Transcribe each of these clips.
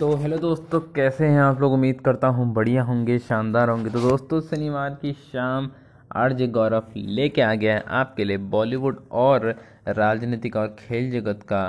तो हेलो दोस्तों, कैसे हैं आप लोग? उम्मीद करता हूँ बढ़िया होंगे, शानदार होंगे। तो दोस्तों, शनिवार की शाम आरजे गौरव लेके आ गया है आपके लिए बॉलीवुड और राजनीतिक और खेल जगत का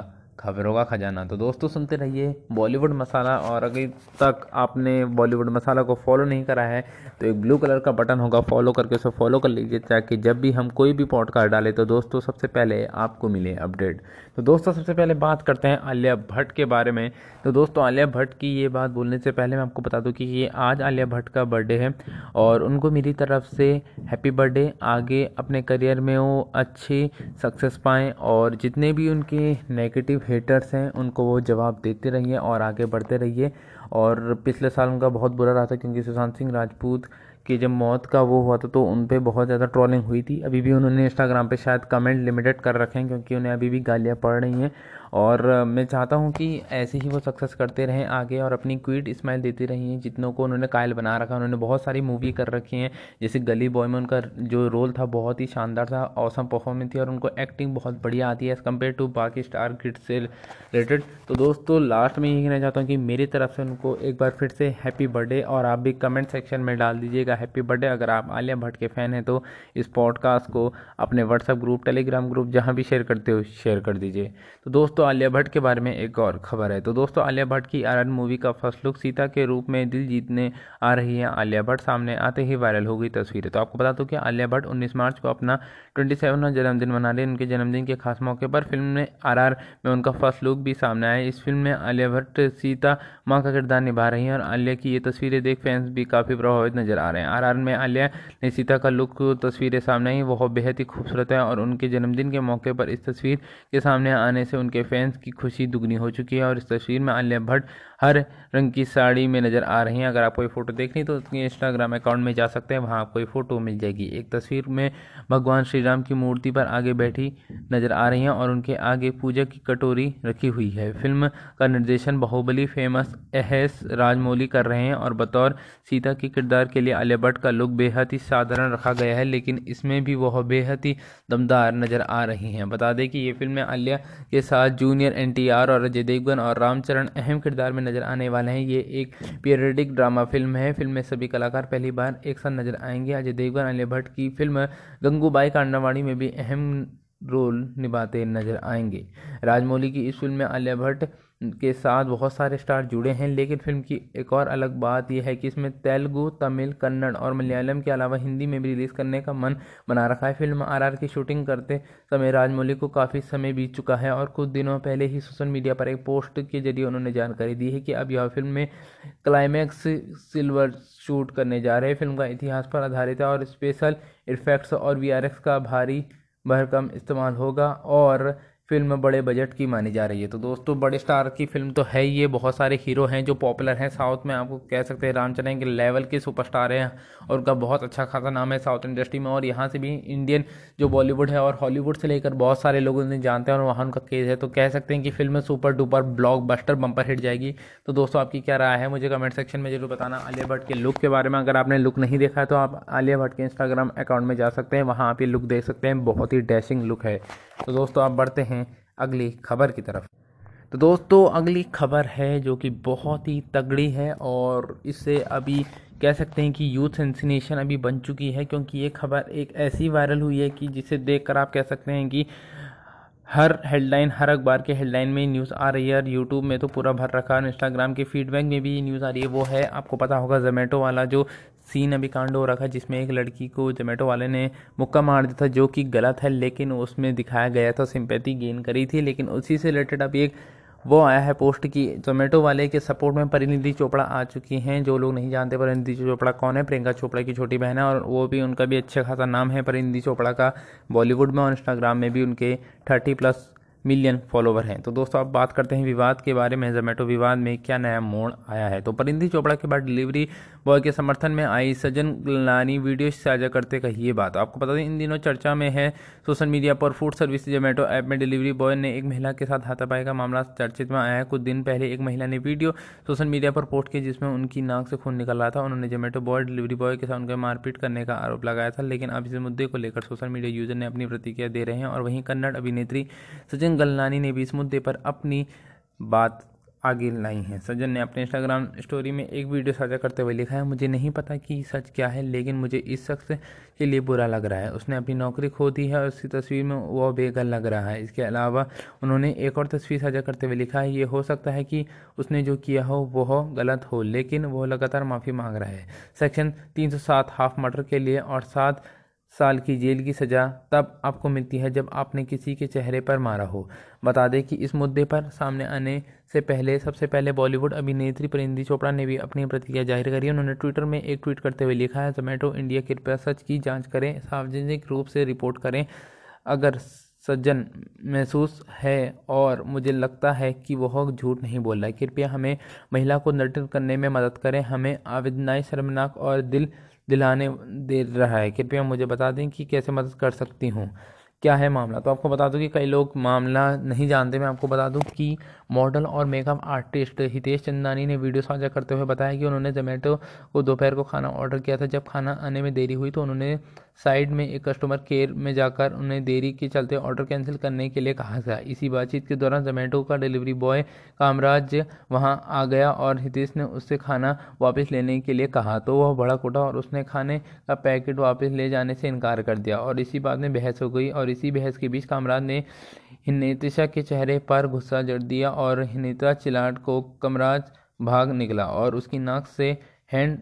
खबरों का खजाना। तो दोस्तों, सुनते रहिए बॉलीवुड मसाला। और अभी तक आपने बॉलीवुड मसाला को फॉलो नहीं करा है तो एक ब्लू कलर का बटन होगा फॉलो करके उसे फॉलो कर लीजिए, ताकि जब भी हम कोई भी पॉडकास्ट डालें तो दोस्तों, सबसे पहले आपको मिले अपडेट तो दोस्तों, सबसे पहले बात करते हैं आलिया भट्ट के बारे में। तो दोस्तों, आलिया भट्ट की ये बात बोलने से पहले मैं आपको बता दूँ कि ये आज आलिया भट्ट का बर्थडे है, और उनको मेरी तरफ़ से हैप्पी बर्थडे आगे अपने करियर में वो अच्छी सक्सेस पाएँ, और जितने भी उनके नेगेटिव हेटर्स हैं, उनको वो जवाब देते रहिए और आगे बढ़ते रहिए। और पिछले साल उनका बहुत बुरा रहा था क्योंकि सुशांत सिंह राजपूत की जब मौत का वो हुआ था तो उन पर बहुत ज़्यादा ट्रोलिंग हुई थी। अभी भी उन्होंने इंस्टाग्राम पर शायद कमेंट लिमिटेड कर रखे हैं, क्योंकि उन्हें अभी भी गालियाँ पड़ रही हैं। और मैं चाहता हूँ कि ऐसे ही वो सक्सेस करते रहें आगे और अपनी क्विट स्माइल देती रही हैं जितनों को उन्होंने कायल बना रखा उन्होंने बहुत सारी मूवी कर रखी हैं, जैसे गली बॉय में उनका जो रोल था बहुत ही शानदार था औसम परफॉर्मेंस थी और उनको एक्टिंग बहुत बढ़िया आती है एज़ कंपेयर टू बाकी स्टार किड से रिलेटेड तो दोस्तों लास्ट में यही कहना चाहता हूँ कि मेरी तरफ़ से उनको एक बार फिर से हैप्पी बर्थडे और आप भी कमेंट सेक्शन में डाल दीजिएगा हैप्पी बर्थडे अगर आप आलिया भट्ट के फ़ैन हैं तो इस पॉडकास्ट को अपने व्हाट्सएप ग्रुप टेलीग्राम ग्रुप जहाँ भी शेयर करते हो शेयर कर दीजिए। तो दोस्तों आलिया भट्ट के बारे में एक और खबर है। तो दोस्तों, आलिया भट्ट की आर मूवी का फ़र्स्ट लुक सीता के रूप में दिल जीतने आ रही है। आलिया भट्ट सामने आते ही वायरल हो गई तस्वीरें। तो आपको बता दो कि आलिया भट्ट 19 मार्च को अपना 27वां जन्मदिन मना रहे हैं उनके जन्मदिन के खास मौके पर फ़िल्म में आर में उनका फ़र्स्ट लुक भी सामने आया। इस फ़िल्म में आलिया भट्ट, सीता माँ का किरदार निभा रही हैं और आलिया की ये तस्वीरें देख फैंस भी काफ़ी प्रभावित नज़र आ रहे हैं। आर में आलिया ने सीता का लुक, तस्वीरें सामने आई। वह बेहद ही खूबसूरत है और उनके जन्मदिन के मौके पर इस तस्वीर के सामने आने से उनके फैंस की खुशी दुगनी हो चुकी है और इस तस्वीर में आलिया भट्ट हर रंग की साड़ी में नज़र आ रही हैं। अगर आपको ये फ़ोटो देखनी तो इंस्टाग्राम अकाउंट में जा सकते हैं। वहाँ आपको ये फ़ोटो मिल जाएगी। एक तस्वीर में भगवान श्री राम की मूर्ति पर आगे बैठी नज़र आ रही हैं और उनके आगे पूजा की कटोरी रखी हुई है। फ़िल्म का निर्देशन बाहुबली, फ़ेमस एहस राजमौली कर रहे हैं और बतौर सीता के किरदार के लिए आलिया भट्ट का लुक बेहद ही साधारण रखा गया है, लेकिन इसमें भी वह बेहद ही दमदार नज़र आ रही हैं। बता दें कि ये फ़िल्म आलिया के साथ जूनियर एनटीआर और अजय देवगन और रामचरण अहम किरदार में नज़र आने वाले हैं। ये एक पीरियडिक ड्रामा फ़िल्म है। फ़िल्म में सभी कलाकार पहली बार एक साथ नज़र आएँगे। अजय देवगन, अनिल भट्ट की फ़िल्म गंगूबाई कांडावाड़ी में भी अहम रोल निभाते नज़र आएँगे। राजमौली की इस फ़िल्म में आलिया भट्ट के साथ बहुत सारे स्टार जुड़े हैं, लेकिन फ़िल्म की एक और अलग बात यह है कि इसमें तेलुगु, तमिल, कन्नड़ और मलयालम के अलावा हिंदी में भी रिलीज़ करने का मन बना रखा है। फ़िल्म आरआर की शूटिंग करते समय राजमौली को काफ़ी समय बीत चुका है और कुछ दिनों पहले ही सोशल मीडिया पर एक पोस्ट के ज़रिए उन्होंने जानकारी दी है कि अब यह फ़िल्म में क्लाइमैक्स सिल्वर शूट करने जा रहे हैं। फ़िल्म का इतिहास पर आधारित है और स्पेशल इफेक्ट्स और वीआरएक्स का भारी भरकम इस्तेमाल होगा और फ़िल्म बड़े बजट की मानी जा रही है। तो दोस्तों, बड़े स्टार की फ़िल्म तो है ही, ये बहुत सारे हीरो हैं जो पॉपुलर हैं। साउथ में आपको कह सकते हैं रामचरण के लेवल के सुपरस्टार हैं और उनका बहुत अच्छा खासा नाम है साउथ इंडस्ट्री में। और यहाँ से भी इंडियन जो बॉलीवुड है और हॉलीवुड से लेकर बहुत सारे लोग उन्हें जानते हैं और वहाँ उनका केस है। तो कह सकते हैं कि film super duper blockbuster bumper hit जाएगी। तो दोस्तों, आपकी क्या राय है? मुझे कमेंट सेक्शन में ज़रूर बताना। आलिया भट्ट के लुक के बारे में अगर आपने लुक नहीं देखा है तो आप आलिया भट्ट के इंस्टाग्राम अकाउंट में जा सकते हैं। वहाँ आप ये लुक देख सकते हैं। बहुत ही डैशिंग लुक है। तो दोस्तों, आप बढ़ते हैं। अगली खबर की तरफ़। तो दोस्तों, अगली खबर है जो कि बहुत ही तगड़ी है और इससे अभी कह सकते हैं कि यूथ सेंसिनेशन अभी बन चुकी है क्योंकि ये खबर एक ऐसी वायरल हुई है कि जिसे देखकर आप कह सकते हैं कि हर हेडलाइन, हर अखबार के हेडलाइन में न्यूज़ आ रही है और यूट्यूब में तो पूरा भर रखा है इंस्टाग्राम के फीडबैक में भी न्यूज़ आ रही है, वो है, आपको पता होगा जोमेटो वाला जो सीन अभी कांड हो रखा है, जिसमें एक लड़की को जोमेटो वाले ने मुक्का मार दिया था, जो कि गलत है, लेकिन उसमें दिखाया गया था सिंपैथी गेन करी थी, लेकिन उसी से रिलेटेड अभी एक वो आया है पोस्ट की जोमेटो वाले के सपोर्ट में परिनिधि चोपड़ा आ चुकी हैं, जो लोग नहीं जानते परिनिधि चोपड़ा कौन है, प्रियंका चोपड़ा की छोटी बहन है, और वो भी उनका भी अच्छा खासा नाम है, परिनिधि चोपड़ा का बॉलीवुड में और इंस्टाग्राम में भी उनके थर्टी प्लस मिलियन फॉलोवर हैं। तो दोस्तों, आप बात करते हैं विवाद के बारे में जोमेटो विवाद में क्या नया मोड़ आया है? तो परिंदी चोपड़ा के बाद डिलीवरी बॉय के समर्थन में आई सजन लानी। वीडियो साझा करते कही ये बात। आपको पता दें, इन दिनों चर्चा में है सोशल मीडिया पर फ़ूड सर्विस जोमेटो ऐप में डिलीवरी बॉय ने एक महिला के साथ हाथापाई का मामला चर्चित में आया है। कुछ दिन पहले एक महिला ने वीडियो सोशल मीडिया पर पोस्ट की, जिसमें उनकी नाक से खून निकल रहा था। उन्होंने जोमेटो बॉय, डिलीवरी बॉय के साथ उनके मारपीट करने का आरोप लगाया था, लेकिन अब इस मुद्दे को लेकर सोशल मीडिया यूज़र ने अपनी प्रतिक्रिया दे रहे हैं और वहीं कन्नड़ अभिनेत्री सचिन गलनानी ने भी इस मुद्दे पर अपनी बात आगे लाई हैं। सज्जन ने अपने इंस्टाग्राम स्टोरी में एक वीडियो साझा करते हुए लिखा है, मुझे नहीं पता कि सच क्या है, लेकिन मुझे इस शख्स के लिए बुरा लग रहा है। उसने अपनी नौकरी खो दी है और उसकी तस्वीर में वह बेघर लग रहा है। इसके अलावा उन्होंने एक और तस्वीर साझा करते हुए लिखा है, ये हो सकता है कि उसने जो किया हो वह गलत हो, लेकिन वह लगातार माफ़ी मांग रहा है। सेक्शन तीन सौ सात, हाफ़ मर्डर के लिए और सात साल की जेल की सज़ा तब आपको मिलती है जब आपने किसी के चेहरे पर मारा हो। बता दें कि इस मुद्दे पर सामने आने से पहले सबसे पहले बॉलीवुड अभिनेत्री परिंदी चोपड़ा ने भी अपनी प्रतिक्रिया ज़ाहिर करी। उन्होंने ट्विटर में एक ट्वीट करते हुए लिखा है, जोमेटो इंडिया, कृपया सच की जाँच करें, सार्वजनिक रूप से रिपोर्ट करें। अगर सज्जन महसूस है और मुझे लगता है कि वह झूठ नहीं बोल रहा है, कृपया हमें महिला को नर्टित करने में मदद करें। हमें आवेदनाएँ शर्मनाक और दिल दिलाने दे रहा है। कृपया मुझे बता दें कि कैसे मदद कर सकती हूँ। क्या है मामला? तो आपको बता दूँ कि कई लोग मामला नहीं जानते। मैं आपको बता दूँ कि मॉडल और मेकअप आर्टिस्ट हितेश चंदानी ने वीडियो साझा करते हुए बताया कि उन्होंने जोमेटो को दोपहर को खाना ऑर्डर किया था। जब खाना आने में देरी हुई तो उन्होंने साइड में एक कस्टमर केयर में जाकर उन्हें देरी के चलते ऑर्डर कैंसिल करने के लिए कहा था। इसी बातचीत के दौरान जोमेटो का डिलीवरी बॉय कामराज वहाँ आ गया और हितेश ने उससे खाना वापस लेने के लिए कहा। तो वह बड़ा कोटा और उसने खाने का पैकेट वापस ले जाने से इनकार कर दिया और इसी बात में बहस हो गई और इसी बहस के बीच कामराज ने हिनेतिशा के चेहरे पर गुस्सा जड़ दिया और हिनेता चिलाट को कमराज भाग निकला और उसकी नाक से हैंड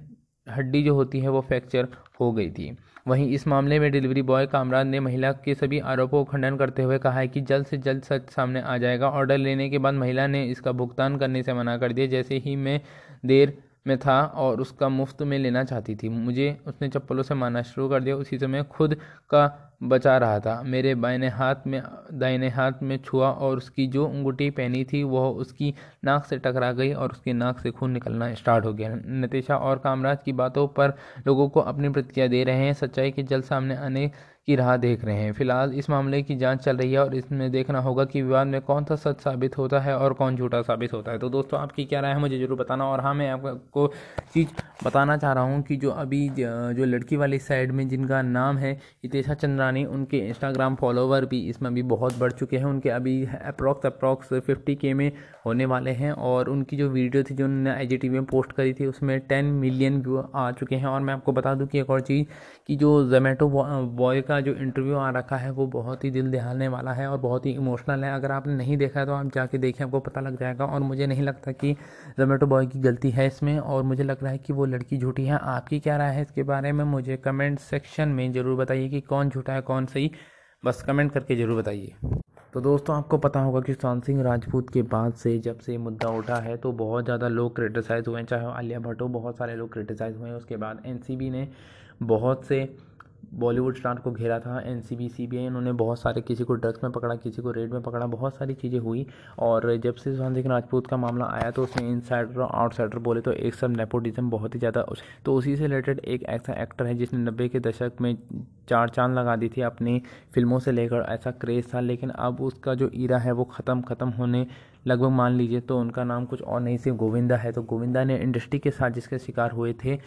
हड्डी जो होती है वो फ्रैक्चर हो गई थी। वहीं इस मामले में डिलीवरी बॉय कामराज ने महिला के सभी आरोपों को खंडन करते हुए कहा है कि जल्द से जल्द सच सामने आ जाएगा। ऑर्डर लेने के बाद महिला ने इसका भुगतान करने से मना कर दिया, जैसे ही मैं देर में था और उसका मुफ़्त में लेना चाहती थी। मुझे उसने चप्पलों से मारना शुरू कर दिया। उसी समय खुद का बचा रहा था। मेरे बाइने हाथ में, दाहिने हाथ में छुआ और उसकी जो अंगूठी पहनी थी, वह उसकी नाक से टकरा गई और उसकी नाक से खून निकलना स्टार्ट हो गया। नतीशा और कामराज की बातों पर लोगों को अपनी प्रतिक्रिया दे रहे हैं। सच्चाई के जल्द सामने आने की राह देख रहे हैं। फ़िलहाल इस मामले की जाँच चल रही है और इसमें देखना होगा कि विवाद में कौन सा सच साबित होता है और कौन झूठा साबित होता है। तो दोस्तों, आपकी क्या राय है, मुझे ज़रूर बताना। और हाँ मैं आपको चीज़ बताना चाह रहा हूँ कि जो अभी जो लड़की वाली साइड में जिनका नाम है हितेशा चंद्रानी उनके इंस्टाग्राम फॉलोवर भी इसमें अभी बहुत बढ़ चुके हैं। उनके अभी अप्रॉक्स अप्रॉक्स फिफ्टी के में होने वाले हैं और उनकी जो वीडियो थी जो उन्होंने आई जी में पोस्ट करी थी, उसमें टेन मिलियन व्यू आ चुके हैं। और मैं आपको बता दूँ कि एक और चीज़ कि जो जोमेटो बॉय का जो इंटरव्यू आ रखा है, वो बहुत ही दिल दहाने वाला है और बहुत ही इमोशनल है। अगर आपने नहीं देखा है तो आप जाके देखें, आपको पता लग जाएगा। और मुझे नहीं लगता कि जोमेटो बॉय की गलती है इसमें और मुझे लग रहा है कि वो लड़की झूठी है। आपकी क्या राय है इसके बारे में मुझे कमेंट सेक्शन में ज़रूर बताइए कि कौन झूठा है कौन सही, बस कमेंट करके ज़रूर बताइए। तो दोस्तों, आपको पता होगा कि सुशांत सिंह राजपूत के बाद से जब से मुद्दा उठा है तो बहुत ज़्यादा लोग क्रिटिसाइज़ हुए हैं, चाहे आलिया भट्ट हो बहुत सारे लोग क्रिटिसाइज़ हुए हैं। उसके बाद एनसीबी ने बहुत से बॉलीवुड स्टार को घेरा था N C B C B I उन्होंने बहुत सारे किसी को ड्रग्स में पकड़ा, किसी को रेड में पकड़ा, बहुत सारी चीज़ें हुई। और जब से सुशांत सिंह राजपूत का मामला आया तो उसमें इनसाइडर और आउटसाइडर बोले तो एक सब नेपोटिज्म बहुत ही ज़्यादा तो उसी से रिलेटेड एक ऐसा एक्टर है जिसने नब्बे के दशक में चार चाँद लगा दी थी अपनी फ़िल्मों से लेकर, ऐसा क्रेज़ था। लेकिन अब उसका जो ईरा है, वो ख़त्म ख़त्म होने लगभग मान लीजिए तो उनका नाम कुछ और नहीं, सिर्फ़ गोविंदा है। तो गोविंदा ने इंडस्ट्री के साथ जिसके शिकार हुए थे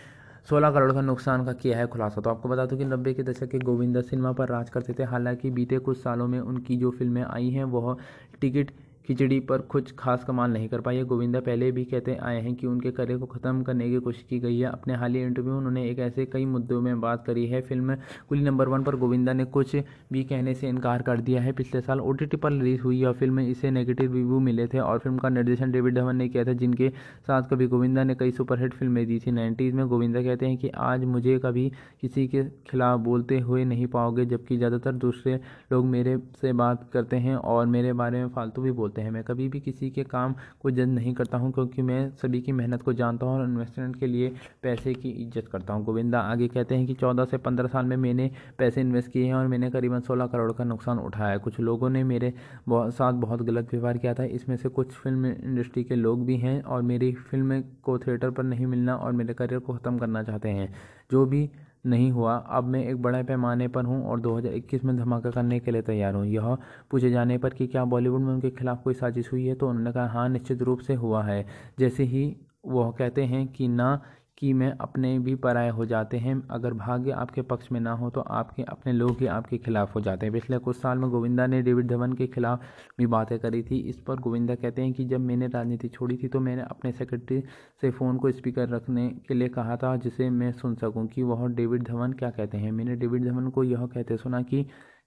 सोलह करोड़ का नुकसान का किया है खुलासा। तो आपको बता दूँ कि नब्बे के दशक के गोविंदा सिनेमा पर राज करते थे। हालाँकि बीते कुछ सालों में उनकी जो फ़िल्में आई हैं, वह टिकट खिचड़ी पर कुछ खास कमाल नहीं कर पाई है। गोविंदा पहले भी कहते आए हैं कि उनके करियर को ख़त्म करने की कोशिश की गई है। अपने हालिया इंटरव्यू में उन्होंने एक ऐसे कई मुद्दों में बात करी है। फ़िल्म कुली नंबर वन पर गोविंदा ने कुछ भी कहने से इनकार कर दिया है। पिछले साल ओटीटी पर रिलीज़ हुई और फ़िल्म इसे नेगेटिव रिव्यू मिले थे और फ़िल्म का निर्देशन डेविड धवन ने किया था, जिनके साथ कभी गोविंदा ने कई सुपरहिट फ़िल्में दी थी। नाइन्टीज़ में गोविंदा कहते हैं कि आज मुझे कभी किसी के खिलाफ बोलते हुए नहीं पाओगे, जबकि ज़्यादातर दूसरे लोग मेरे से बात करते हैं और मेरे बारे में फालतू भी बोलते बोलते हैं। मैं कभी भी किसी के काम को जज नहीं करता हूँ, क्योंकि मैं सभी की मेहनत को जानता हूँ और इन्वेस्टमेंट के लिए पैसे की इज़्ज़त करता हूँ। गोविंदा आगे कहते हैं कि चौदह से पंद्रह साल में मैंने पैसे इन्वेस्ट किए हैं और मैंने करीबन सोलह करोड़ का नुकसान उठाया कुछ लोगों ने मेरे साथ बहुत गलत व्यवहार किया था। इसमें से कुछ फ़िल्म इंडस्ट्री के लोग भी हैं और मेरी फ़िल्म को थिएटर पर नहीं मिलना और मेरे करियर को ख़त्म करना चाहते हैं। जो भी नहीं हुआ। अब मैं एक बड़े पैमाने पर हूँ और 2021 में धमाका करने के लिए तैयार हूँ। यह पूछे जाने पर कि क्या बॉलीवुड में उनके खिलाफ कोई साजिश हुई है? तो उन्होंने कहा हाँ निश्चित रूप से हुआ है। जैसे ही वह कहते हैं कि ना कि मैं अपने भी पराये हो जाते हैं। अगर भाग्य आपके पक्ष में ना हो तो आपके, अपने लोग ही आपके खिलाफ हो जाते हैं। पिछले कुछ साल में गोविंदा ने डेविड धवन के खिलाफ भी बातें करी थी। इस पर गोविंदा कहते हैं कि जब मैंने राजनीति छोड़ी थी तो मैंने अपने सेक्रेटरी से फ़ोन को स्पीकर रखने के लिए कहा था, जिसे मैं सुन सकूँ कि वह डेविड धवन क्या कहते हैं। मैंने डेविड धवन को यह कहते सुना कि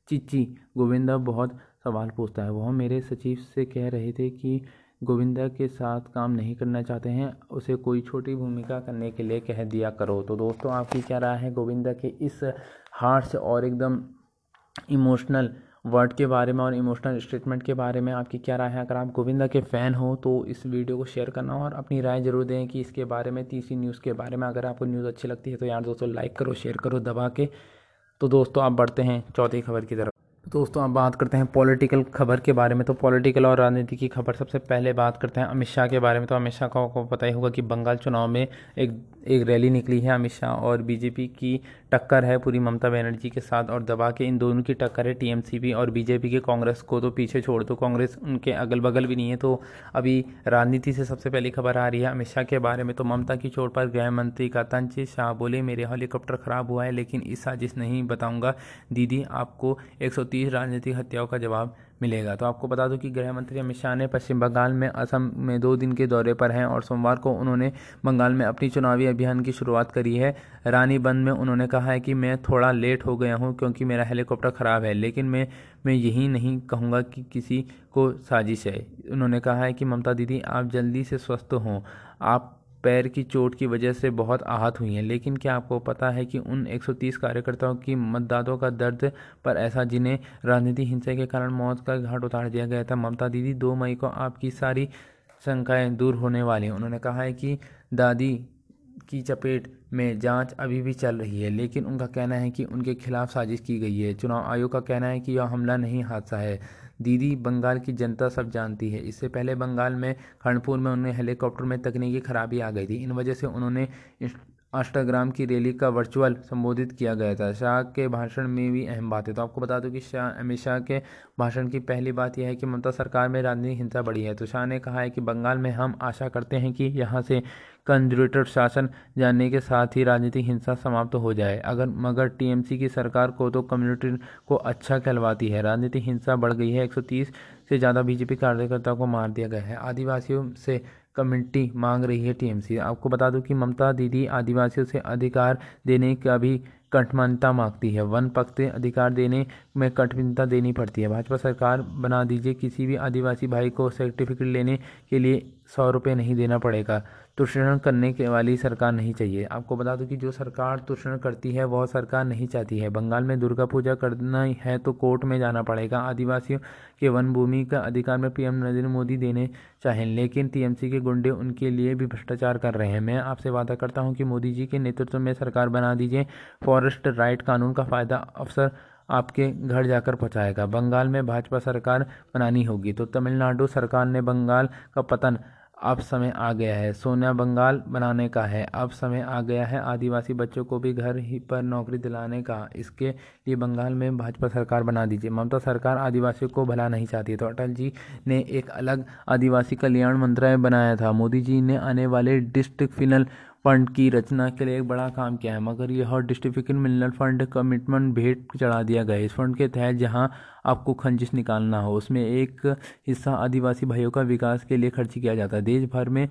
चिच्ची गोविंदा बहुत सवाल पूछता है। वह मेरे सचिव से कह रहे थे कि गोविंदा के साथ काम नहीं करना चाहते हैं, उसे कोई छोटी भूमिका करने के लिए कह दिया करो। तो दोस्तों, आपकी क्या राय है गोविंदा के इस हार्श और एकदम इमोशनल वर्ड के बारे में और इमोशनल स्टेटमेंट के बारे में आपकी क्या राय है? अगर आप गोविंदा के फ़ैन हो तो इस वीडियो को शेयर करना और अपनी राय ज़रूर दें कि इसके बारे में, तीसरी न्यूज़ के बारे में अगर आपको न्यूज़ अच्छी लगती है तो यार दोस्तों, लाइक करो, शेयर करो, दबा के। तो दोस्तों, आप बढ़ते हैं चौथी खबर की तरफ़। दोस्तों अब बात करते हैं पॉलिटिकल खबर के बारे में। तो पॉलिटिकल और राजनीति की खबर सबसे पहले बात करते हैं अमित शाह के बारे में। तो अमित शाह को पता ही होगा कि बंगाल चुनाव में एक एक रैली निकली है अमित शाह और बीजेपी की टक्कर है पूरी ममता बनर्जी के साथ और दबा के इन दोनों की टक्कर है टीएमसीपी और बीजेपी के कांग्रेस को तो पीछे छोड़ दो। कांग्रेस उनके अगल बगल भी नहीं है तो अभी राजनीति से सबसे पहली खबर आ रही है अमित शाह के बारे में। तो ममता की चोट पर गृह मंत्री का तंज शाह बोले, मेरे हेलीकॉप्टर खराब हुआ है, लेकिन इस साजिश नहीं बताऊँगा। दीदी, आपको एक सौ तीस राजनीतिक हत्याओं का जवाब मिलेगा। तो आपको बता दूँ कि गृह मंत्री अमित शाह ने पश्चिम बंगाल में असम में दो दिन के दौरे पर हैं और सोमवार को उन्होंने बंगाल में अपनी चुनावी अभियान की शुरुआत करी है। रानीबंद में उन्होंने कहा है कि मैं थोड़ा लेट हो गया हूँ क्योंकि मेरा हेलीकॉप्टर ख़राब है, लेकिन मैं मैं यही नहीं कहूँगा कि किसी को साजिश है। उन्होंने कहा है कि ममता दीदी, आप जल्दी से स्वस्थ हों। आप पैर की चोट की वजह से बहुत आहत हुई हैं। लेकिन क्या आपको पता है कि उन 130 कार्यकर्ताओं की मतदाताओं का दर्द पर ऐसा जिन्हें राजनीति हिंसा के कारण मौत का घाट उतार दिया गया था? ममता दीदी, दो मई को आपकी सारी शंकाएँ दूर होने वाली हैं। उन्होंने कहा है कि दादी की चपेट में जाँच अभी भी चल रही है, लेकिन उनका कहना है कि उनके खिलाफ साजिश की गई है। चुनाव आयोग का कहना है कि यह हमला नहीं, हादसा है। दीदी, बंगाल की जनता सब जानती है। इससे पहले बंगाल में खंडपुर में उन्हें हेलीकॉप्टर में तकनीकी खराबी आ गई थी। इन वजह से उन्होंने अष्टग्राम की रैली का वर्चुअल संबोधित किया गया था। शाह के भाषण में भी अहम बात है। तो आपको बता दूँ कि शाह, अमित शाह के भाषण की पहली बात यह है कि ममता सरकार में राजनीतिक हिंसा बढ़ी है। तो शाह ने कहा है कि बंगाल में हम आशा करते हैं कि यहाँ से कंजर्वेटिव शासन जानने के साथ ही राजनीतिक हिंसा समाप्त हो जाए। अगर, मगर टीएमसी की सरकार को तो कम्युनिटी को अच्छा कहलवाती है। राजनीतिक हिंसा बढ़ गई है। 130 से ज़्यादा बीजेपी कार्यकर्ताओं को मार दिया गया है। आदिवासियों से कमेटी मांग रही है टीएमसी। आपको बता दूँ कि ममता दीदी आदिवासियों से अधिकार देने का भी कठमानता मांगती है। वन पक्ष अधिकार देने में कठिनता देनी पड़ती है। भाजपा सरकार बना दीजिए। किसी भी आदिवासी भाई को सर्टिफिकेट लेने के लिए सौ रुपये नहीं देना पड़ेगा। तुषण करने के वाली सरकार नहीं चाहिए। आपको बता दूँ कि जो सरकार तुषण करती है, वह सरकार नहीं चाहती है। बंगाल में दुर्गा पूजा करना है तो कोर्ट में जाना पड़ेगा। आदिवासियों के वन भूमि का अधिकार में पीएम नरेंद्र मोदी देने चाहें, लेकिन टीएमसी के गुंडे उनके लिए भी भ्रष्टाचार कर रहे हैं। मैं आपसे वादा करता हूँ कि मोदी जी के नेतृत्व में सरकार बना दीजिए। फॉरेस्ट राइट कानून का फ़ायदा अफसर आपके घर जाकर पहुंचाएगा। बंगाल में भाजपा सरकार बनानी होगी तो तमिलनाडु सरकार ने बंगाल का पतन अब समय आ गया है। सोना बंगाल बनाने का है। अब समय आ गया है आदिवासी बच्चों को भी घर ही पर नौकरी दिलाने का। इसके लिए बंगाल में भाजपा सरकार बना दीजिए। ममता सरकार आदिवासियों को भला नहीं चाहती तो अटल जी ने एक अलग आदिवासी कल्याण मंत्रालय बनाया था। मोदी जी ने आने वाले डिस्ट्रिक्ट फिनल फंड की रचना के लिए एक बड़ा काम किया है, मगर यह डिस्ट्रीब्यूशन मिनरल फंड कमिटमेंट भेंट चढ़ा दिया गया इस फंड के तहत जहाँ आपको खंजिश निकालना हो, उसमें एक हिस्सा आदिवासी भाइयों का विकास के लिए खर्च किया जाता है। देश भर में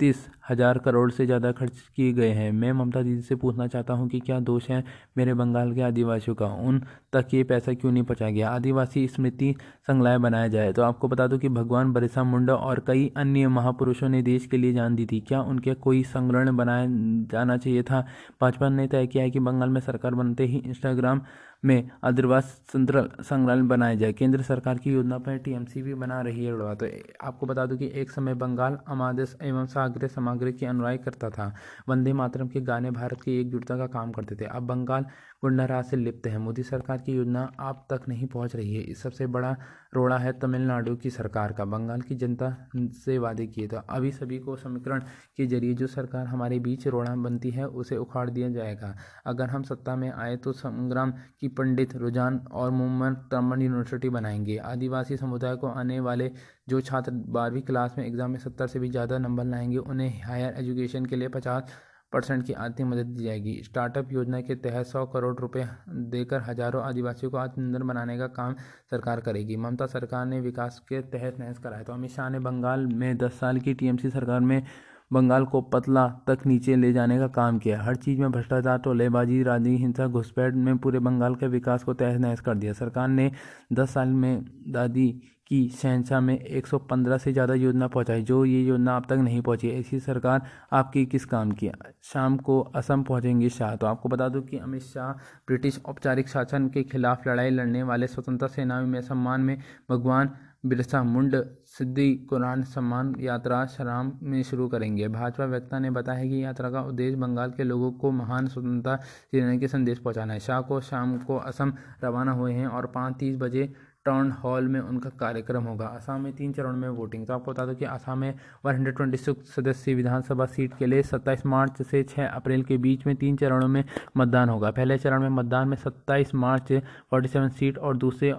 पैंतीस हज़ार करोड़ से ज़्यादा खर्च किए गए हैं। मैं ममता दीदी से पूछना चाहता हूँ कि क्या दोष है मेरे बंगाल के आदिवासियों का? उन तक ये पैसा क्यों नहीं पहुँचा गया? आदिवासी स्मृति संग्रहालय बनाया जाए तो आपको बता दूँ कि भगवान बरिसा मुंडा और कई अन्य महापुरुषों ने देश के लिए जान दी थी। क्या उनके कोई संग्रहण बनाया जाना चाहिए था? भाजपा ने तय किया है कि बंगाल में सरकार बनते ही इंस्टाग्राम में आदिवास संग्रहालय बनाया जाए। केंद्र सरकार की योजना पर टीएमसी भी बना रही है उड़वा। तो आपको बता दूँ कि एक समय बंगाल अमादेश एवं सागरे सामग्री की अनुराई करता था। वंदे मातरम के गाने भारत की एकजुटता का काम करते थे। अब बंगाल गुंडाराज से लिप्त है। मोदी सरकार की योजना आप तक नहीं पहुँच रही है। इस सबसे बड़ा रोड़ा है तमिलनाडु की सरकार का। बंगाल की जनता से वादे किए। तो अभी सभी को समीकरण के ज़रिए जो सरकार हमारे बीच रोड़ा बनती है, उसे उखाड़ दिया जाएगा। अगर हम सत्ता में आए तो संग्राम की पंडित रुझान और मोहम्मद तमन यूनिवर्सिटी बनाएँगे। आदिवासी समुदाय को आने वाले जो छात्र बारहवीं क्लास में एग्ज़ाम में सत्तर से भी ज़्यादा नंबर लाएँगे, उन्हें हायर एजुकेशन के लिए पचास परसेंट की आर्थिक मदद दी जाएगी। स्टार्टअप योजना के तहत सौ करोड़ रुपए देकर हज़ारों आदिवासियों को आत्मनिर्भर बनाने का काम सरकार करेगी। ममता सरकार ने विकास के तहत नहस कराया तो अमित शाह ने बंगाल में दस साल की टीएमसी सरकार में बंगाल को पतला तक नीचे ले जाने का काम किया। हर चीज़ में भ्रष्टाचार टोलेबाजी राजनीति हिंसा, घुसपैठ में पूरे बंगाल के विकास को तहस नहस कर दिया। सरकार ने दस साल में दादी की शहनशाह में 115 से ज़्यादा योजना पहुंचाई, जो ये योजना अब तक नहीं पहुँची। ऐसी सरकार आपकी किस काम की? शाम को असम पहुँचेंगे शाह। तो आपको बता दूँ कि अमित शाह ब्रिटिश औपचारिक शासन के खिलाफ लड़ाई लड़ने वाले स्वतंत्रता सेनानियों में सम्मान में भगवान बिरसा मुंड सिद्धि कुरान, सम्मान, यात्रा, शराम में शुरू करेंगे। भाजपा वक्ता ने बताया कि यात्रा का उद्देश्य बंगाल के लोगों को महान स्वतंत्रता सेनानी के संदेश पहुंचाना है। शाह को, शाम को असम रवाना हुए हैं और पाँच तीस बजे टाउन हॉल में उनका कार्यक्रम होगा। असम में तीन चरण में वोटिंग तो आपको बता दो कि असम में वन हंड्रेड ट्वेंटी सिक्स सदस्यीय विधानसभा सीट के लिए सत्ताईस मार्च से छः अप्रैल के बीच में तीन चरणों में मतदान होगा। पहले चरण में मतदान में सत्ताईस मार्च फोर्टी सेवन सीट और दूसरे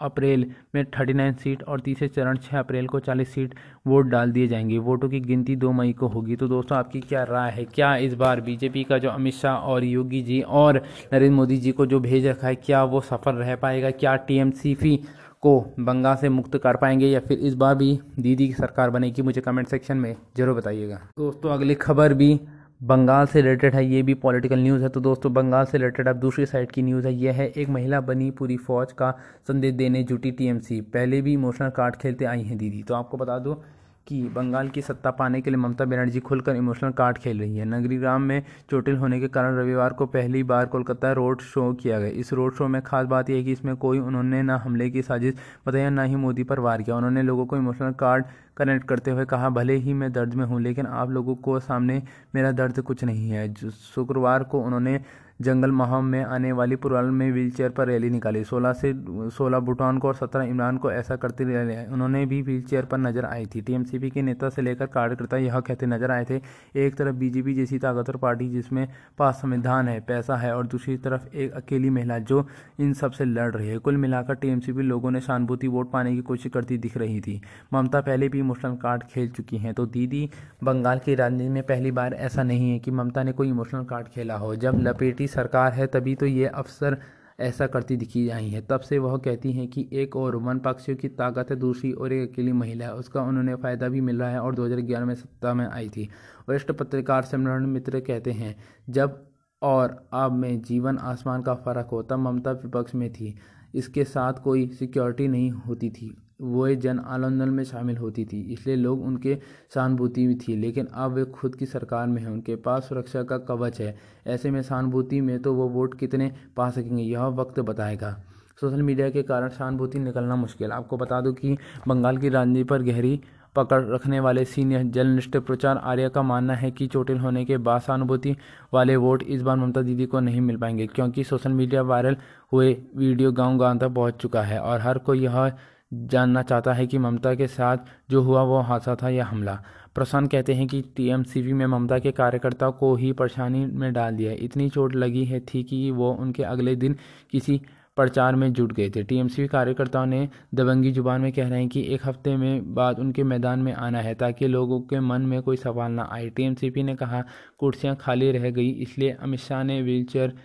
अप्रैल में थर्टी नाइन सीट और तीसरे चरण छः अप्रैल को चालीस सीट वोट डाल दिए जाएँगे। वोटों की गिनती दो मई को होगी। तो दोस्तों, आपकी क्या राय है? क्या इस बार बीजेपी का जो अमित शाह और योगी जी और नरेंद्र मोदी जी को जो भेज रखा है, क्या वो सफल रह पाएगा? क्या टीएमसीपी को बंगाल से मुक्त कर पाएँगे या फिर इस बार भी दीदी की सरकार बनेगी? मुझे कमेंट सेक्शन में ज़रूर बताइएगा। दोस्तों, अगली खबर भी बंगाल से रिलेटेड है, ये भी पॉलिटिकल न्यूज़ है। तो दोस्तों, बंगाल से रिलेटेड अब दूसरी साइड की न्यूज़ है यह है, एक महिला बनी पूरी फौज का संदेश देने जुटी टीएमसी। पहले भी इमोशनल कार्ड खेलते आई हैं दीदी। तो आपको बता दो कि, बंगाल की सत्ता पाने के लिए ममता बनर्जी खुलकर इमोशनल कार्ड खेल रही है। नगरी ग्राम में चोटिल होने के कारण रविवार को पहली बार कोलकाता रोड शो किया गया। इस रोड शो में खास बात यह है कि इसमें कोई उन्होंने ना हमले की साजिश बताया ना ही मोदी पर वार किया। उन्होंने लोगों को इमोशनल कार्ड कनेक्ट करते हुए कहा, भले ही मैं दर्द में हूँ, लेकिन आप लोगों को सामने मेरा दर्द कुछ नहीं है। शुक्रवार को उन्होंने जंगल महम में आने वाली पुराल में व्हीलचेयर पर रैली निकाली। 16 से 16 भूटान को और 17 इमरान को ऐसा करते उन्होंने भी व्हीलचेयर पर नज़र आई थी। टीएमसीपी के नेता से लेकर कार्यकर्ता यह कहते नज़र आए थे, एक तरफ़ बीजेपी जैसी ताकतवर पार्टी जिसमें पास संविधान है, पैसा है, और दूसरी तरफ़ एक अकेली महिला जो इन सबसे लड़ रही है। कुल मिलाकर टीएमसीपी लोगों ने सहानुभूति, वोट पाने की कोशिश करती दिख रही थी। ममता पहले भी इमोशनल कार्ड खेल चुकी हैं तो दीदी, बंगाल की राजनीति में पहली बार ऐसा नहीं है कि ममता ने कोई इमोशनल कार्ड खेला हो। जब लपेटी सरकार है, तभी तो ये अफसर ऐसा करती दिखी आई है। तब से वह कहती हैं कि एक और वन पक्षियों की ताकत है, दूसरी और एक अकेली महिला है। उसका उन्होंने फ़ायदा भी मिल है और 2011 में सत्ता में आई थी। वरिष्ठ पत्रकार सिमरण मित्र कहते हैं, जब और अब में जीवन आसमान का फ़र्क हो, तब ममता विपक्ष में थी। इसके साथ कोई सिक्योरिटी नहीं होती थी। वो जन आंदोलन में शामिल होती थी, इसलिए लोग उनके सहानुभूति भी थी, लेकिन अब वे खुद की सरकार में हैं, उनके पास सुरक्षा का कवच है। ऐसे में सहानुभूति में तो वो वोट कितने पा सकेंगे, यह वक्त बताएगा। सोशल मीडिया के कारण सहानुभूति निकलना मुश्किल। आपको बता दूँ कि बंगाल की राजनीति पर गहरी पकड़ रखने वाले सीनियर जर्नलिस्ट प्रचार आर्य का मानना है कि चोटिल होने के बाद सहानुभूति वाले वोट इस बार ममता दीदी को नहीं मिल पाएँगे, क्योंकि सोशल मीडिया वायरल हुए वीडियो गाँव गाँव तक पहुँच चुका है और हर कोई यह जानना चाहता है कि ममता के साथ जो हुआ वो हादसा था या हमला। प्रशांत कहते हैं कि टीएमसीवी में ममता के कार्यकर्ताओं को ही परेशानी में डाल दिया। इतनी चोट लगी है थी कि वो उनके अगले दिन किसी प्रचार में जुट गए थे। टीएमसीवी कार्यकर्ताओं ने दबंगी ज़ुबान में कह रहे हैं कि एक हफ़्ते में बाद उनके मैदान में आना है ताकि लोगों के मन में कोई सवाल ना आए। टीएमसीपी ने कहा, कुर्सियाँ खाली रह गई, इसलिए अमित शाह ने व्हीलचेयर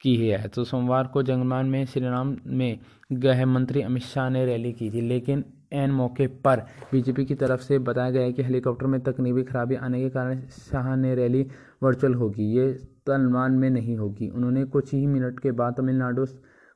की है तो सोमवार को जंगमान में श्रीराम में गृह मंत्री अमित शाह ने रैली की थी, लेकिन एन मौके पर बीजेपी की तरफ़ से बताया गया कि हेलीकॉप्टर में तकनीकी खराबी आने के कारण शाह ने रैली वर्चुअल होगी। ये तलमान में नहीं होगी। उन्होंने कुछ ही मिनट के बाद तमिलनाडु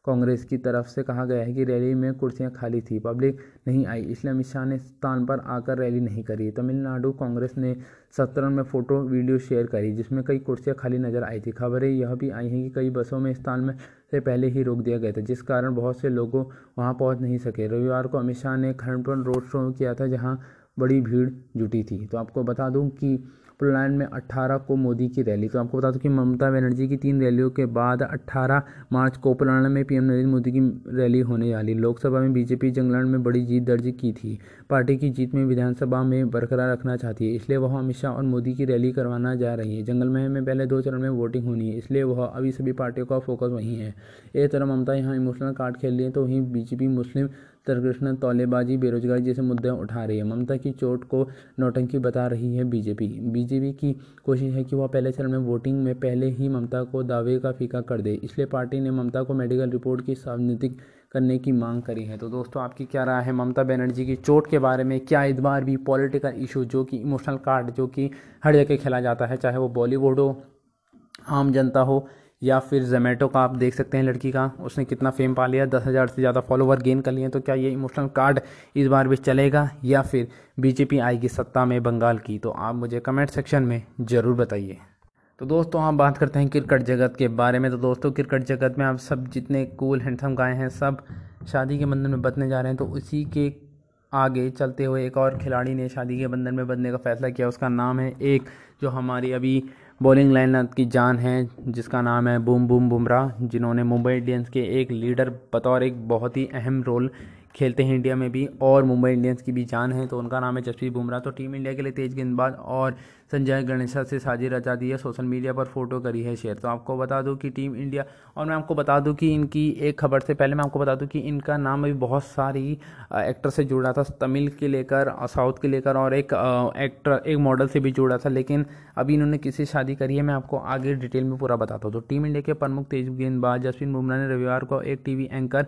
कांग्रेस की तरफ़ से कहा गया है कि रैली में कुर्सियाँ खाली थी, पब्लिक नहीं आई। इसलिए अमित शाह ने स्थान पर आकर रैली नहीं करी। तमिलनाडु कांग्रेस ने सत्रह में फ़ोटो, वीडियो शेयर करी, जिसमें कई कुर्सियाँ खाली नज़र आई थी। खबरें यह भी आई हैं कि कई बसों में स्थान में से पहले ही रोक दिया गया था, जिस कारण बहुत से लोगों वहाँ पहुँच नहीं सके। रविवार को अमित शाह ने खंडपन रोड शो किया था, जहाँ बड़ी भीड़ जुटी थी। तो आपको बता दूँ कि पोलैंड में 18 को मोदी की रैली। तो आपको बता दूँ कि ममता बनर्जी की तीन रैलियों के बाद 18 मार्च को पोलैंड में पीएम नरेंद्र मोदी की रैली होने वाली लोकसभा में बीजेपी जंगलैंड में बड़ी जीत दर्ज की थी। पार्टी की जीत में विधानसभा में बरकरार रखना चाहती है, इसलिए वह अमित शाह और मोदी की रैली करवाना जा रही है। जंगलमहल में पहले दो चरण में वोटिंग होनी है, इसलिए वह अभी सभी पार्टियों का फोकस वहीं है। एक तरह ममता यहाँ इमोशनल कार्ड खेल रही है तो वहीं बीजेपी मुस्लिम तरकृष्ण तौलेबाजी, बेरोजगारी जैसे मुद्दे उठा रही है। ममता की चोट को नौटंकी बता रही है बीजेपी बीजेपी की कोशिश है कि वह पहले चरण में वोटिंग में पहले ही ममता को दावे का फीका कर दे। इसलिए पार्टी ने ममता को मेडिकल रिपोर्ट की सावनीतिक करने की मांग करी है। तो दोस्तों, आपकी क्या राय है ममता बनर्जी की चोट के बारे में? क्या इस बार भी पॉलिटिकल इशू जो कि इमोशनल कार्ड जो कि हर जगह खेला जाता है, चाहे वो बॉलीवुड हो, आम जनता हो या फिर जोमेटो का आप देख सकते हैं लड़की का, उसने कितना फेम पा लिया, दस हज़ार से ज़्यादा फॉलोवर गेन कर लिए तो क्या ये इमोशनल कार्ड इस बार भी चलेगा या फिर बीजेपी आएगी सत्ता में बंगाल की? तो आप मुझे कमेंट सेक्शन में ज़रूर बताइए। तो दोस्तों आप बात करते हैं क्रिकेट जगत के बारे में। तो दोस्तों, क्रिकेट जगत में आप सब जितने कूल हैंडसम गाए हैं, सब शादी के बंधन में बदने जा रहे हैं तो उसी के आगे चलते हुए एक और खिलाड़ी ने शादी के बंधन में बदने का फैसला किया। उसका नाम है एक, जो हमारी अभी बॉलिंग लाइन की जान है, जिसका नाम है बूम बूम बुमराह, जिन्होंने मुंबई इंडियंस के एक लीडर बतौर एक बहुत ही अहम रोल खेलते हैं इंडिया में भी और मुंबई इंडियंस की भी जान है तो उनका नाम है जसप्रीत बुमराह। तो टीम इंडिया के लिए तेज गेंदबाज और संजय गणेशा से साझी रचा दी है, सोशल मीडिया पर फ़ोटो करी है शेयर। तो आपको बता दूँ कि टीम इंडिया, और मैं आपको बता दूँ कि इनकी एक खबर से पहले मैं आपको बता दूँ कि इनका नाम अभी बहुत सारी एक्टर से जुड़ा था, तमिल के लेकर साउथ के लेकर, और एक एक्टर एक मॉडल से भी जुड़ा था, लेकिन अभी इन्होंने किसी शादी करी है, मैं आपको आगे डिटेल में पूरा बताता हूँ। तो टीम इंडिया के प्रमुख तेज गेंदबाज जसप्रीत बुमराह ने रविवार को एक टीवी एंकर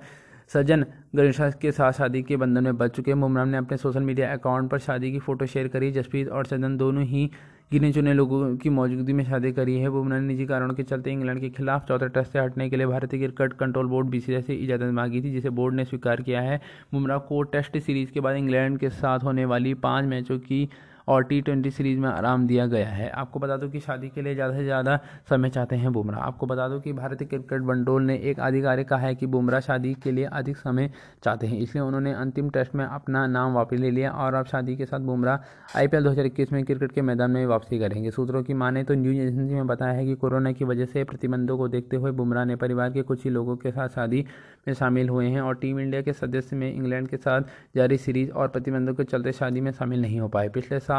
सज्जन, गणेशा के साथ शादी के बंधन में बच चुके बुमराह ने अपने सोशल मीडिया अकाउंट पर शादी की फ़ोटो शेयर करी। जसप्रीत और सज्जन दोनों ही गिने चुने लोगों की मौजूदगी में शादी करी है। बुमराह ने निजी कारणों के चलते इंग्लैंड के खिलाफ चौथे टेस्ट से हटने के लिए भारतीय क्रिकेट कंट्रोल बोर्ड बीसीसीआई से इजाज़त मांगी थी, जिसे बोर्ड ने स्वीकार किया है। बुमराह को टेस्ट सीरीज़ के बाद इंग्लैंड के साथ होने वाली पाँच मैचों की और टी ट्वेंटी सीरीज़ में आराम दिया गया है। आपको बता दूँ कि शादी के लिए ज़्यादा से ज़्यादा समय चाहते हैं बुमराह। आपको बता दूँ कि भारतीय क्रिकेट बंडोल ने एक आधिकारिक कहा है कि बुमराह शादी के लिए अधिक समय चाहते हैं, इसलिए उन्होंने अंतिम टेस्ट में अपना नाम वापस ले लिया और अब शादी के साथ बुमराह आई पी में क्रिकेट के मैदान में वापसी करेंगे। सूत्रों की माने तो न्यूज़ एजेंसी में बताया है कि कोरोना की वजह से प्रतिबंधों को देखते हुए बुमराह ने परिवार के कुछ ही लोगों के साथ शादी में शामिल हुए हैं और टीम इंडिया के सदस्य में इंग्लैंड के साथ जारी सीरीज़ और प्रतिबंधों के चलते शादी में शामिल नहीं हो पाए। पिछले साल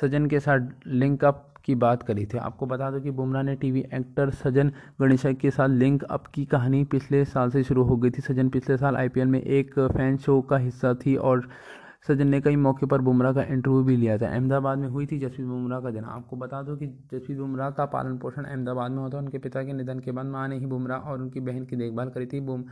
सजन के साथ लिंक अप की बात करी थी। आपको बता दो कि बुमराह ने टीवी एक्टर सजन गणेशा के साथ लिंक अप की कहानी पिछले साल से शुरू हो गई थी। सजन पिछले साल आईपीएल में एक फ़ैन शो का हिस्सा थी और सचिन ने कई मौके पर बुमराह का इंटरव्यू भी लिया था। अहमदाबाद में हुई थी जसप्रीत बुमराह का जन्म आपको बता दो कि जसप्रीत बुमराह का पालन पोषण अहमदाबाद में होता है उनके पिता के निधन के बाद माँ ने ही बुमराह और उनकी बहन की देखभाल करी थी। बुम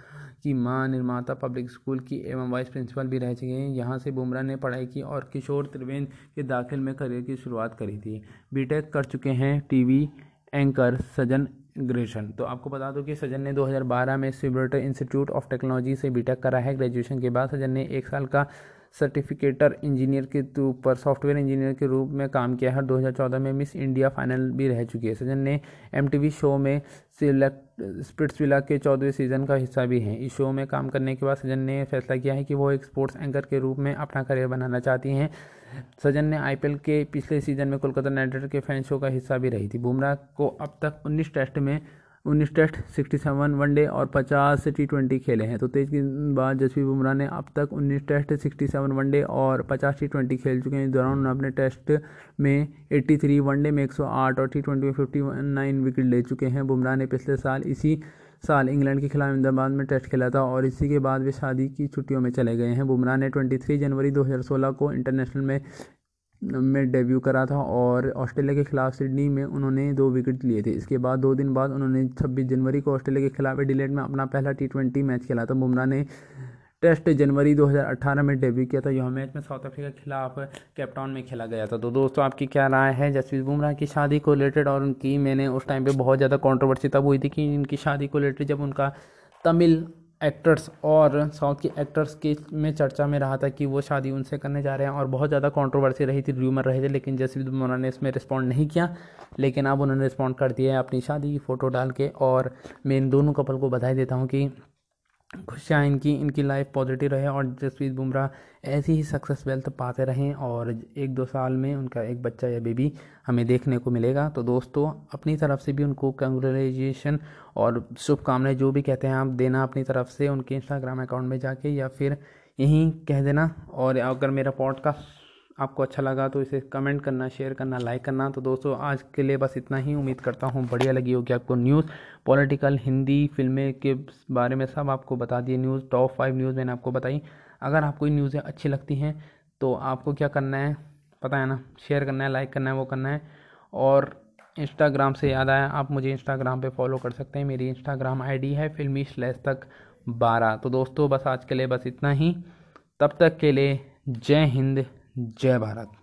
की माँ निर्माता पब्लिक स्कूल की एवं वाइस प्रिंसिपल भी रह चुके हैं। यहाँ से बुमराह ने पढ़ाई की और किशोर त्रिवेंद्र के दाखिल में करियर की शुरुआत करी थी। बीटेक कर चुके हैं टीवी एंकर सजन ग्रेजुएशन। तो आपको बता दो कि सजन ने 2012 में सिब्रेटर इंस्टीट्यूट ऑफ़ टेक्नोलॉजी से बीटेक करा है। ग्रेजुएशन के बाद सजन ने एक साल का सर्टिफिकेटर इंजीनियर के ऊपर सॉफ्टवेयर इंजीनियर के रूप में काम किया है 2014 में मिस इंडिया फाइनल भी रह चुकी है। सजन ने एमटीवी शो में सिलेक्ट, स्पिट्सविला के चौदहवें सीज़न का हिस्सा भी हैं। इस शो में काम करने के बाद सजन ने फैसला किया है कि वो एक स्पोर्ट्स एंकर के रूप में अपना करियर बनाना चाहती हैं। सजन ने आईपीएल के पिछले सीज़न में कोलकाता नाइट राइडर के फ़ैन शो का हिस्सा भी रही थी। बुमराह को अब तक 19 टेस्ट में उन्नीस टेस्ट सिक्सटी सेवन वनडे और पचास टी ट्वेंटी खेले हैं। तो तेज गेंदबाज जसप्रीत बुमराह ने अब तक उन्नीस टेस्ट सिक्सटी सेवन वनडे और पचास टी ट्वेंटी खेल चुके हैं। इस दौरान उन्होंने अपने टेस्ट में एट्टी थ्री वनडे में एक सौ आठ और टी ट्वेंटी में फिफ्टी नाइन विकेट ले चुके हैं। बुमराह ने पिछले साल इसी साल इंग्लैंड के खिलाफ अहमदाबाद में टेस्ट खेला था और इसी के बाद वे शादी की छुट्टियों में चले गए हैं। बुमराह ने 23 जनवरी 2016 को इंटरनेशनल में में डेब्यू करा था और ऑस्ट्रेलिया के खिलाफ सिडनी में उन्होंने दो विकेट लिए थे। इसके बाद, दो दिन बाद उन्होंने 26 जनवरी को ऑस्ट्रेलिया के खिलाफ एडिलेड में अपना पहला टी मैच खेला था। बुमराह ने टेस्ट जनवरी 2018 में डेब्यू किया था। यह मैच में साउथ अफ्रीका के खिलाफ कैपटाउन में खेला गया था। तो दोस्तों, आपकी क्या राय है? जसप्रीत बुमराह की शादी को रिलेटेड और उनकी, मैंने उस टाइम पे बहुत ज़्यादा कंट्रोवर्सी तब हुई थी कि इनकी शादी को रिलेटेड जब उनका तमिल एक्टर्स और साउथ के एक्टर्स के में चर्चा में रहा था कि वो शादी उनसे करने जा रहे हैं और बहुत ज़्यादा कंट्रोवर्सी रही थी र्यूमर रहे थे, लेकिन जसवीत बुमराह ने इसमें रिस्पॉन्ड नहीं किया। लेकिन अब उन्होंने रिस्पॉन्ड कर दिया है अपनी शादी की फ़ोटो डाल के और मैं इन दोनों कपल को बधाई देता हूँ कि खुशियाँ इनकी इनकी लाइफ पॉजिटिव रहे और जसप्रीत बुमराह ऐसी ही सक्सेस वेल्थ पाते रहें और एक दो साल में उनका एक बच्चा या बेबी हमें देखने को मिलेगा। तो दोस्तों, अपनी तरफ़ से भी उनको कंग्रेचुलेशन और शुभकामनाएँ जो भी कहते हैं आप देना अपनी तरफ़ से उनके इंस्टाग्राम अकाउंट में जाके या फिर यहीं कह देना। और अगर मेरा पॉडकास्ट आपको अच्छा लगा तो इसे कमेंट करना, शेयर करना, लाइक करना। तो दोस्तों, आज के लिए बस इतना ही। उम्मीद करता हूँ बढ़िया लगी होगी आपको न्यूज़। पॉलिटिकल, हिंदी फ़िल्में के बारे में सब आपको बता दिए न्यूज़। टॉप फाइव न्यूज़ मैंने आपको बताई। अगर आपको न्यूज़ें अच्छी लगती हैं तो आपको क्या करना है, पता है ना? शेयर करना है, लाइक करना है, वो करना है। और इंस्टाग्राम से याद आया, आप मुझे इंस्टाग्राम पे फॉलो कर सकते हैं। मेरी इंस्टाग्राम आईडी है फिल्मी स्लैश तक बारह। तो दोस्तों, बस आज के लिए बस इतना ही। तब तक के लिए जय हिंद। जय भारत।